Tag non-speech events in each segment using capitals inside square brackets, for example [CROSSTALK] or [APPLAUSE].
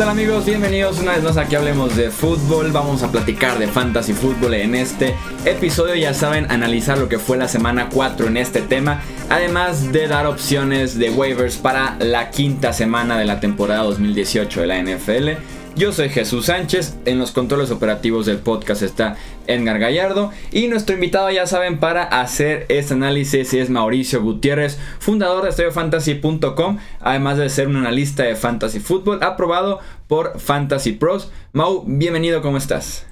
tal amigos? Bienvenidos una vez más aquí hablemos de fútbol. Vamos a platicar de fantasy fútbol en este episodio. Ya saben, analizar lo que fue la semana 4 en este tema. Además de dar opciones de waivers para la quinta semana de la temporada 2018 de la NFL. Yo soy Jesús Sánchez, en los controles operativos del podcast está Edgar Gallardo y nuestro invitado ya saben para hacer este análisis es Mauricio Gutiérrez, fundador de StudioFantasy.com, además de ser un analista de fantasy fútbol aprobado por Fantasy Pros. Mau, bienvenido, ¿cómo estás?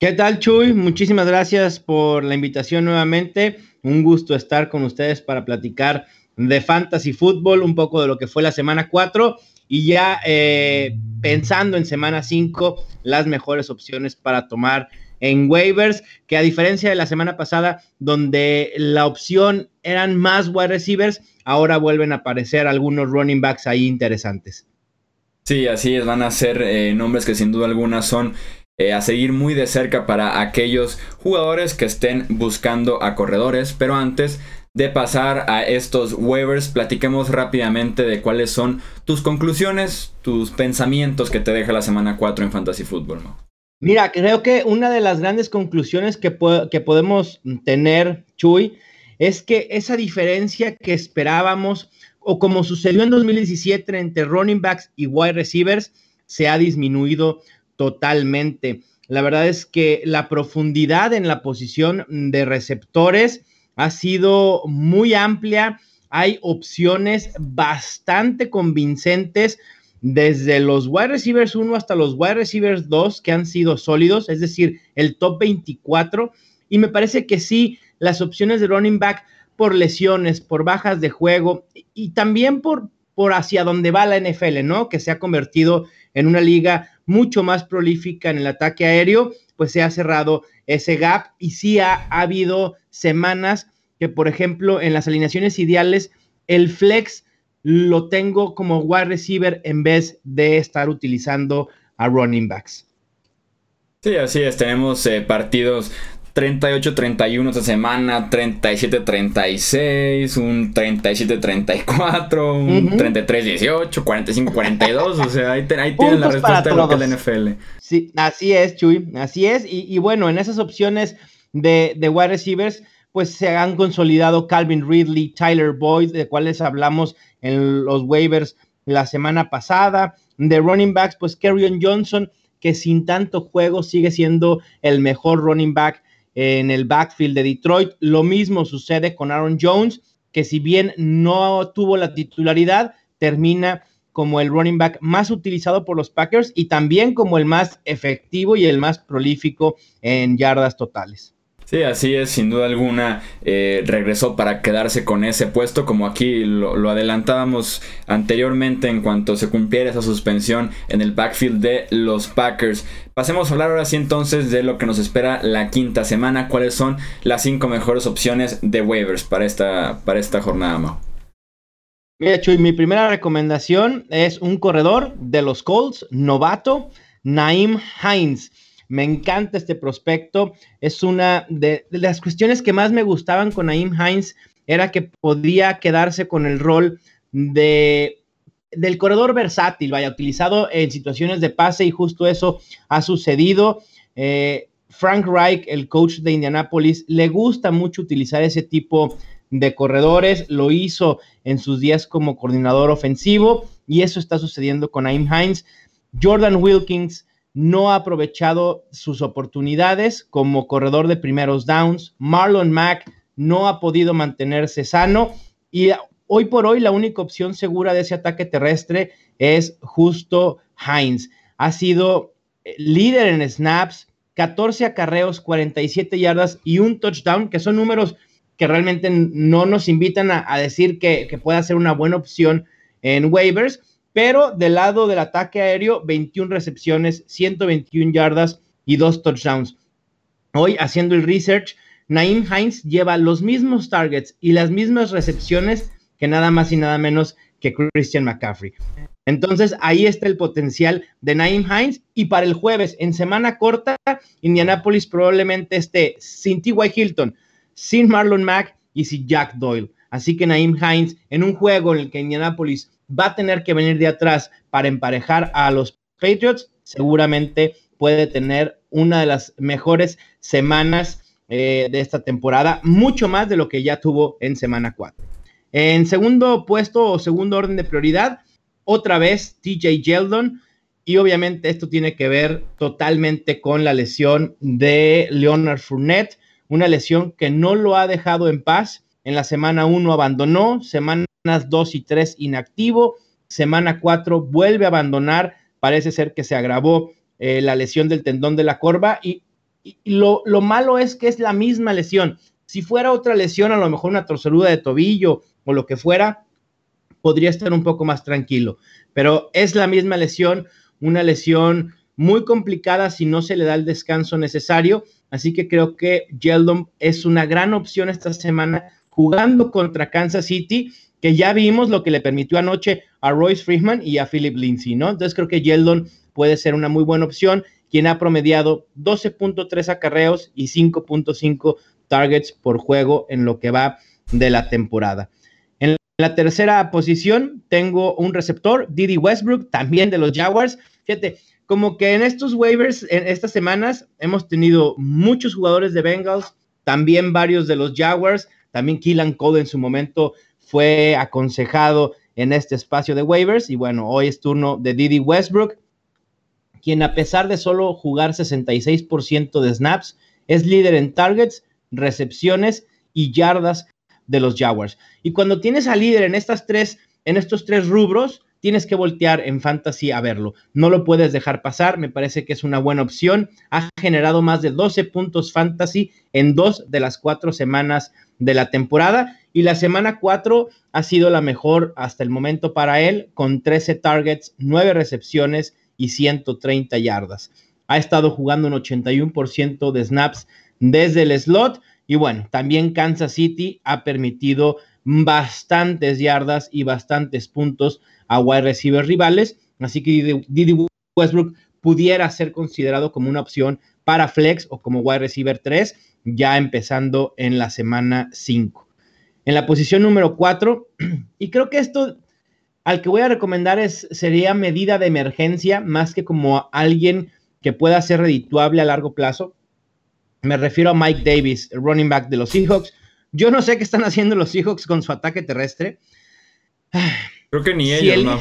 ¿Qué tal Chuy? Muchísimas gracias por la invitación nuevamente. Un gusto estar con ustedes para platicar de fantasy fútbol, un poco de lo que fue la semana 4 y ya eh, pensando en semana 5 las mejores opciones para tomar en waivers, que a diferencia de la semana pasada, donde la opción eran más wide receivers, ahora vuelven a aparecer algunos running backs ahí interesantes. Sí, así es, van a ser eh, nombres que sin duda alguna son eh, a seguir muy de cerca para aquellos jugadores que estén buscando a corredores, pero antes de pasar a estos waivers, platiquemos rápidamente de cuáles son tus conclusiones, tus pensamientos que te deja la semana 4 en Fantasy Football. Mira, creo que una de las grandes conclusiones que, que podemos tener, Chuy, es que esa diferencia que esperábamos, o como sucedió en 2017 entre running backs y wide receivers, se ha disminuido totalmente. La verdad es que la profundidad en la posición de receptores, ha sido muy amplia. Hay opciones bastante convincentes desde los wide receivers 1 hasta los wide receivers 2 que han sido sólidos, es decir, el top 24. Y me parece que sí, las opciones de running back por lesiones, por bajas de juego y también por, por hacia dónde va la NFL, ¿no? Que se ha convertido en una liga mucho más prolífica en el ataque aéreo, pues se ha cerrado ese gap y sí ha, habido semanas que, por ejemplo, en las alineaciones ideales, el flex lo tengo como wide receiver en vez de estar utilizando a running backs. Sí, así es. Tenemos eh, partidos 38-31 esta semana, 37-36, un 37-34, un 33-18, 45-42. o sea, ahí, tienen la respuesta de lo que es la NFL. Sí, así es, Chuy. Así es. Y, bueno, en esas opciones de, de wide receivers, pues se han consolidado Calvin Ridley, Tyler Boyd, de cuales hablamos en los waivers la semana pasada. De running backs, pues Kerryon Johnson, que sin tanto juego sigue siendo el mejor running back en el backfield de Detroit. Lo mismo sucede con Aaron Jones, que si bien no tuvo la titularidad, termina como el running back más utilizado por los Packers y también como el más efectivo y el más prolífico en yardas totales. Sí, así es, sin duda alguna eh, regresó para quedarse con ese puesto, como aquí lo, adelantábamos anteriormente en cuanto se cumpliera esa suspensión en el backfield de los Packers. Pasemos a hablar ahora sí entonces de lo que nos espera la quinta semana, cuáles son las cinco mejores opciones de waivers para esta, para esta jornada, Mau. Mira, Chuy, mi primera recomendación es un corredor de los Colts, novato, Naim Hines. Me encanta este prospecto. Es una de, las cuestiones que más me gustaban con Naim Hines era que podía quedarse con el rol de del corredor versátil, vaya, utilizado en situaciones de pase y justo eso ha sucedido. Eh, Frank Reich, el coach de Indianapolis, le gusta mucho utilizar ese tipo de corredores, lo hizo en sus días como coordinador ofensivo y eso está sucediendo con Naim Hines. Jordan Wilkins no ha aprovechado sus oportunidades como corredor de primeros downs. Marlon Mack no ha podido mantenerse sano y hoy por hoy la única opción segura de ese ataque terrestre es justo Hines. Ha sido eh, líder en snaps, 14 acarreos, 47 yardas y un touchdown, que son números que realmente no nos invitan a, decir que, que pueda ser una buena opción en waivers pero del lado del ataque aéreo, 21 recepciones, 121 yardas y dos touchdowns. Hoy, haciendo el research, Naim Hines lleva los mismos targets y las mismas recepciones que nada más y nada menos que Christian McCaffrey. Entonces, ahí está el potencial de Naim Hines. Y para el jueves, en semana corta, Indianapolis probablemente esté sin T.Y. Hilton, sin Marlon Mack y sin Jack Doyle. Así que Naim Hines, en un juego en el que Indianapolis va a tener que venir de atrás para emparejar a los Patriots, seguramente puede tener una de las mejores semanas eh, de esta temporada, mucho más de lo que ya tuvo en semana 4. En segundo puesto o segundo orden de prioridad, otra vez TJ Yeldon. Y obviamente esto tiene que ver totalmente con la lesión de Leonard Fournette, una lesión que no lo ha dejado en paz. En la semana 1 abandonó, semanas 2 y 3 inactivo, semana 4 vuelve a abandonar, parece ser que se agravó eh, la lesión del tendón de la corva y, lo, lo, malo es que es la misma lesión. Si fuera otra lesión, a lo mejor una torcedura de tobillo o lo que fuera, podría estar un poco más tranquilo, pero es la misma lesión, una lesión muy complicada si no se le da el descanso necesario, así que creo que Yeldon es una gran opción esta semana jugando contra Kansas City, que ya vimos lo que le permitió anoche a Royce Freeman y a Philip Lindsay, ¿no? Entonces creo que Yeldon puede ser una muy buena opción, quien ha promediado 12.3 acarreos y 5.5 targets por juego en lo que va de la temporada. En la tercera posición tengo un receptor, Didi Westbrook, también de los Jaguars. Fíjate, como que en estos waivers, en estas semanas, hemos tenido muchos jugadores de Bengals, también varios de los Jaguars, también Keelan Cole en su momento fue aconsejado en este espacio de waivers y bueno, hoy es turno de Didi Westbrook quien a pesar de solo jugar 66% de snaps, es líder en targets, recepciones y yardas de los Jaguars. Y cuando tienes al líder en estas tres, en estos tres rubros, tienes que voltear en fantasy a verlo. No lo puedes dejar pasar, me parece que es una buena opción. Ha generado más de 12 puntos fantasy en dos de las cuatro semanas de la temporada. Y la semana 4 ha sido la mejor hasta el momento para él, con 13 targets, 9 recepciones y 130 yardas. Ha estado jugando un 81% de snaps desde el slot. Y bueno, también Kansas City ha permitido bastantes yardas y bastantes puntos a wide receiver rivales, así que Didi Westbrook pudiera ser considerado como una opción para flex o como wide receiver 3, ya empezando en la semana 5. En la posición número 4, [CLEARS THROAT] y creo que esto al que voy a recomendar es, sería medida de emergencia más que como alguien que pueda ser redituable a largo plazo. Me refiero a Mike Davis, el running back de los Seahawks. Yo no sé qué están haciendo los Seahawks con su ataque terrestre. Creo que ni ellos, ¿no?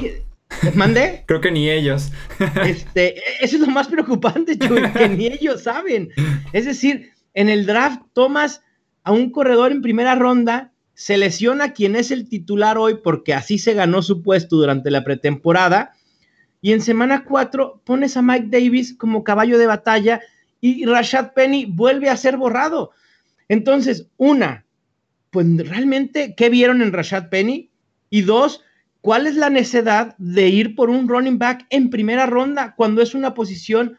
[LAUGHS] ¿Mande? Creo que ni ellos. [LAUGHS] Este, eso es lo más preocupante, que ni ellos saben. Es decir, en el draft tomas a un corredor en primera ronda se lesiona quien es el titular hoy porque así se ganó su puesto durante la pretemporada. Y en semana 4 pones a Mike Davis como caballo de batalla y Rashad Penny vuelve a ser borrado. Entonces, una, pues realmente, ¿qué vieron en Rashad Penny? Y dos, ¿cuál es la necesidad de ir por un running back en primera ronda cuando es una posición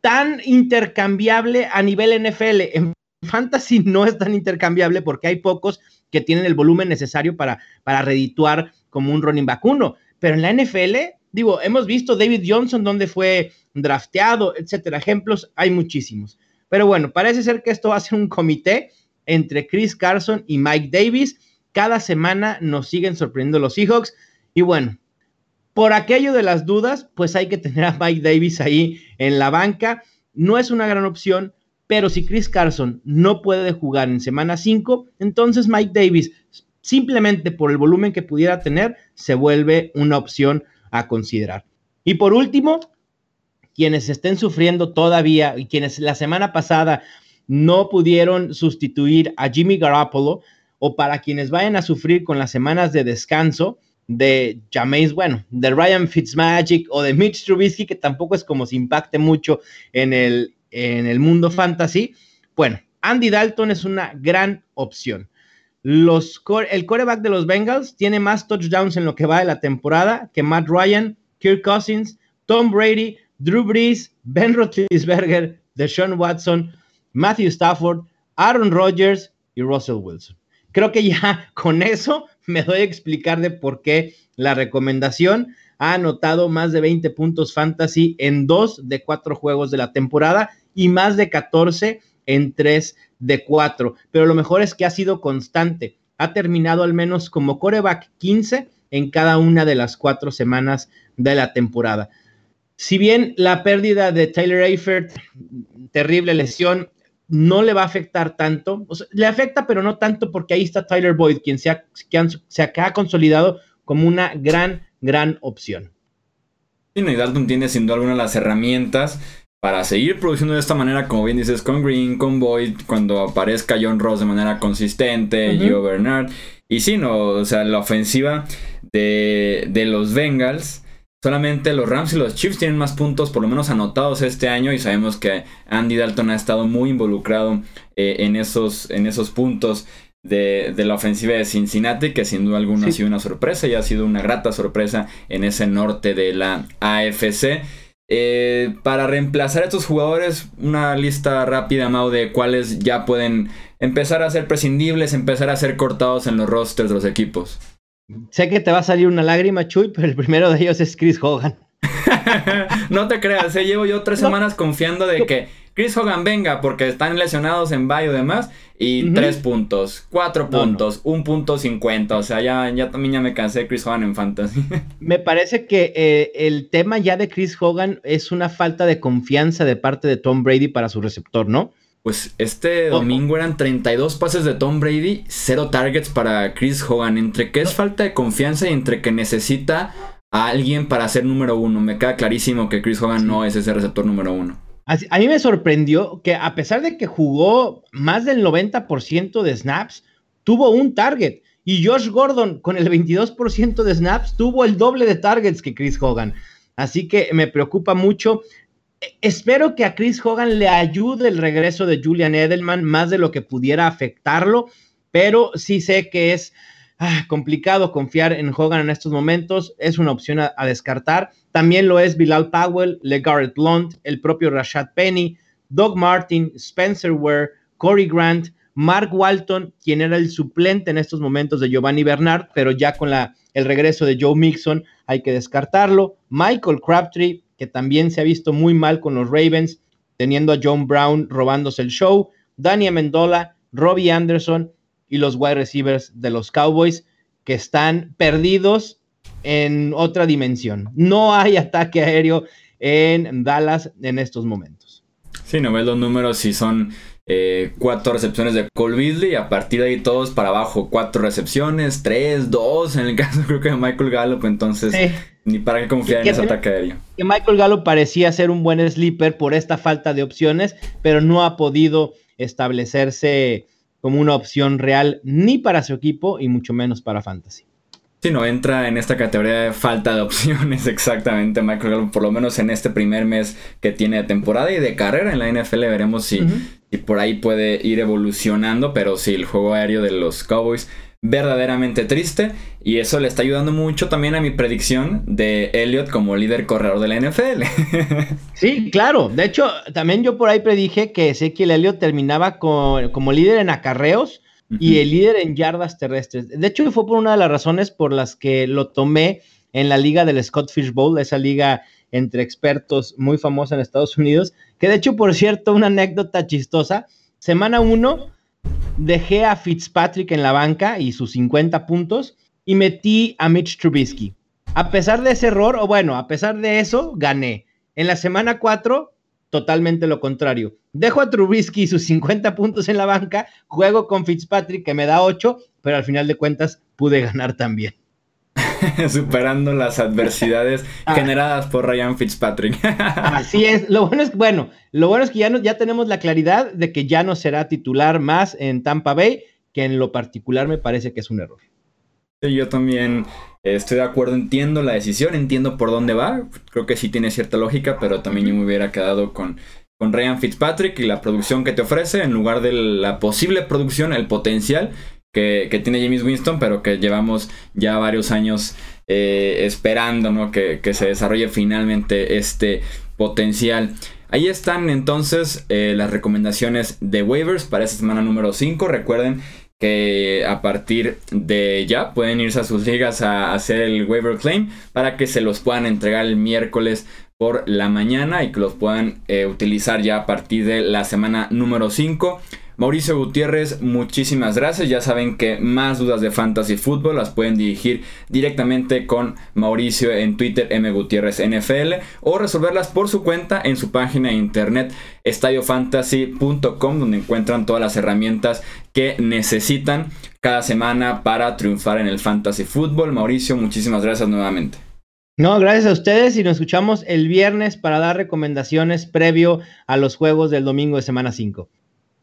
tan intercambiable a nivel NFL? En fantasy no es tan intercambiable porque hay pocos que tienen el volumen necesario para, para redituar como un running back uno. Pero en la NFL, digo, hemos visto David Johnson donde fue drafteado, etcétera. Ejemplos hay muchísimos. Pero bueno, parece ser que esto va a ser un comité entre Chris Carson y Mike Davis. Cada semana nos siguen sorprendiendo los Seahawks. Y bueno, por aquello de las dudas, pues hay que tener a Mike Davis ahí en la banca. No es una gran opción, pero si Chris Carson no puede jugar en semana 5, entonces Mike Davis, simplemente por el volumen que pudiera tener, se vuelve una opción a considerar. Y por último, quienes estén sufriendo todavía y quienes la semana pasada no pudieron sustituir a Jimmy Garoppolo o para quienes vayan a sufrir con las semanas de descanso de Jameis, bueno, de Ryan Fitzmagic o de Mitch Trubisky, que tampoco es como se impacte mucho en el, en el mundo fantasy, bueno, Andy Dalton es una gran opción. Los, el coreback de los Bengals tiene más touchdowns en lo que va de la temporada que Matt Ryan, Kirk Cousins, Tom Brady, Drew Brees, Ben Roethlisberger, Deshaun Watson, Matthew Stafford, Aaron Rodgers y Russell Wilson. Creo que ya [LAUGHS] con eso me doy a explicar de por qué la recomendación ha anotado más de 20 puntos fantasy en dos de cuatro juegos de la temporada y más de 14 en tres de cuatro. Pero lo mejor es que ha sido constante. Ha terminado al menos como coreback 15 en cada una de las cuatro semanas de la temporada. Si bien la pérdida de Tyler Eifert, terrible lesión, no le va a afectar tanto. le afecta, pero no tanto porque ahí está Tyler Boyd, quien se ha, se ha consolidado como una gran, gran opción. Y Dalton tiene sin duda alguna las herramientas para seguir produciendo de esta manera, como bien dices, con Green, con Boyd, cuando aparezca John Ross de manera consistente, Gio Bernard. Y sí, no, o sea, la ofensiva de, de los Bengals. Solamente los Rams y los Chiefs tienen más puntos, por lo menos anotados este año, y sabemos que Andy Dalton ha estado muy involucrado eh, en, esos, en esos puntos de, la ofensiva de Cincinnati, que sin duda alguna ha sido una sorpresa y ha sido una grata sorpresa en ese norte de la AFC. Eh, para reemplazar a estos jugadores, una lista rápida, Mau, de cuáles ya pueden empezar a ser prescindibles, empezar a ser cortados en los rosters de los equipos. Sé que te va a salir una lágrima, Chuy, pero el primero de ellos es Chris Hogan. [LAUGHS] no te creas, ¿eh? llevo yo tres semanas confiando de que Chris Hogan venga porque están lesionados en Bayo y demás. Y tres puntos, cuatro puntos, un punto cincuenta. O sea, ya, ya también ya me cansé de Chris Hogan en Fantasy. [LAUGHS] Me parece que eh, el tema ya de Chris Hogan es una falta de confianza de parte de Tom Brady para su receptor, ¿no? Pues este domingo eran 32 pases de Tom Brady, cero targets para Chris Hogan. Entre que es falta de confianza y entre que necesita a alguien para ser número uno. Me queda clarísimo que Chris Hogan no es ese receptor número uno a mí me sorprendió que a pesar de que jugó más del 90% de snaps, tuvo un target. Y Josh Gordon, con el 22% de snaps, tuvo el doble de targets que Chris Hogan. Así que me preocupa mucho. Espero que a Chris Hogan le ayude el regreso de Julian Edelman más de lo que pudiera afectarlo, pero sí sé que es ah, complicado confiar en Hogan en estos momentos. Es una opción a descartar. También lo es Bilal Powell, LeGarrette Blunt, el propio Rashad Penny, Doug Martin, Spencer Ware, Corey Grant, Mark Walton, quien era el suplente en estos momentos de Giovanni Bernard, pero ya con el regreso de Joe Mixon hay que descartarlo. Michael Crabtree, que también se ha visto muy mal con los Ravens, teniendo a John Brown robándose el show. Danny Amendola, Robbie Anderson y los wide receivers de los Cowboys, que están perdidos en otra dimensión. No hay ataque aéreo en Dallas en estos momentos. Sí, no ves los números si son eh, cuatro recepciones de Cole Beasley y a partir de ahí todos para abajo. Cuatro recepciones, tres, dos, en el [LAUGHS] caso creo que de Michael Gallup, entonces ni para qué confiar en ese ataque aéreo. Que Michael Gallup parecía ser un buen sleeper por esta falta de opciones, pero no ha podido establecerse como una opción real ni para su equipo y mucho menos para Fantasy. Sí, no entra en esta categoría de falta de [LAUGHS] opciones exactamente Michael Gallup, por lo menos en este primer mes que tiene de temporada y de carrera en la NFL veremos si, por ahí puede ir evolucionando, pero sí, el juego aéreo de los Cowboys verdaderamente triste y eso le está ayudando mucho también a mi predicción de Elliot como líder corredor de la NFL. [LAUGHS] Sí, claro, de hecho también yo por ahí predije que Ezequiel Elliot terminaba como líder en acarreos y el líder en yardas terrestres. De hecho, fue por una de las razones por las que lo tomé en la liga del Scott Fish Bowl, esa liga entre expertos muy famosa en Estados Unidos, que de hecho, por cierto, una anécdota chistosa, semana 1 dejé a Fitzpatrick en la banca y sus 50 puntos y metí a Mitch Trubisky. A pesar de ese error, o bueno, a pesar de eso, gané. En la semana 4 totalmente lo contrario. Dejo a Trubisky sus 50 puntos en la banca, juego con Fitzpatrick que me da 8, pero al final de cuentas pude ganar también. [LAUGHS] Superando las adversidades ah. generadas por Ryan Fitzpatrick. [LAUGHS] Así es. Lo bueno es bueno, lo bueno es que ya, no, ya tenemos la claridad de que ya no será titular más en Tampa Bay, que en lo particular me parece que es un error. Yo también estoy de acuerdo, entiendo la decisión, entiendo por dónde va. Creo que sí tiene cierta lógica, pero también yo me hubiera quedado con, con Ryan Fitzpatrick y la producción que te ofrece en lugar de la posible producción, el potencial que, tiene James Winston, pero que llevamos ya varios años eh, esperando ¿no? que, se desarrolle finalmente este potencial. Ahí están entonces eh, las recomendaciones de waivers para esta semana número 5. Recuerden que a partir de ya pueden irse a sus ligas a hacer el waiver claim para que se los puedan entregar el miércoles por la mañana y que los puedan eh, utilizar ya a partir de la semana número 5. Mauricio Gutiérrez, muchísimas gracias. Ya saben que más dudas de fantasy fútbol las pueden dirigir directamente con Mauricio en Twitter M Gutiérrez NFL o resolverlas por su cuenta en su página de internet estadiofantasy.com donde encuentran todas las herramientas que necesitan cada semana para triunfar en el fantasy fútbol. Mauricio, muchísimas gracias nuevamente. No, gracias a ustedes y nos escuchamos el viernes para dar recomendaciones previo a los juegos del domingo de semana 5.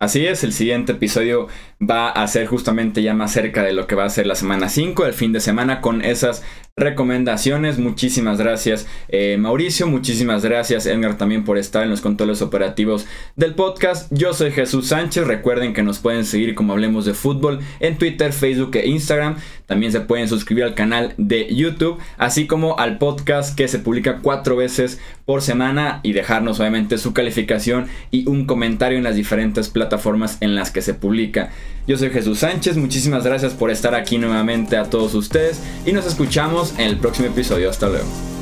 Así es, el siguiente episodio va a ser justamente ya más cerca de lo que va a ser la semana 5, el fin de semana, con esas recomendaciones. Muchísimas gracias eh, Mauricio, muchísimas gracias Edgar también por estar en los controles operativos del podcast. Yo soy Jesús Sánchez, recuerden que nos pueden seguir como hablemos de fútbol en Twitter, Facebook e Instagram. También se pueden suscribir al canal de YouTube, así como al podcast que se publica cuatro veces por semana y dejarnos obviamente su calificación y un comentario en las diferentes plataformas en las que se publica. Yo soy Jesús Sánchez, muchísimas gracias por estar aquí nuevamente a todos ustedes y nos escuchamos en el próximo episodio. Hasta luego.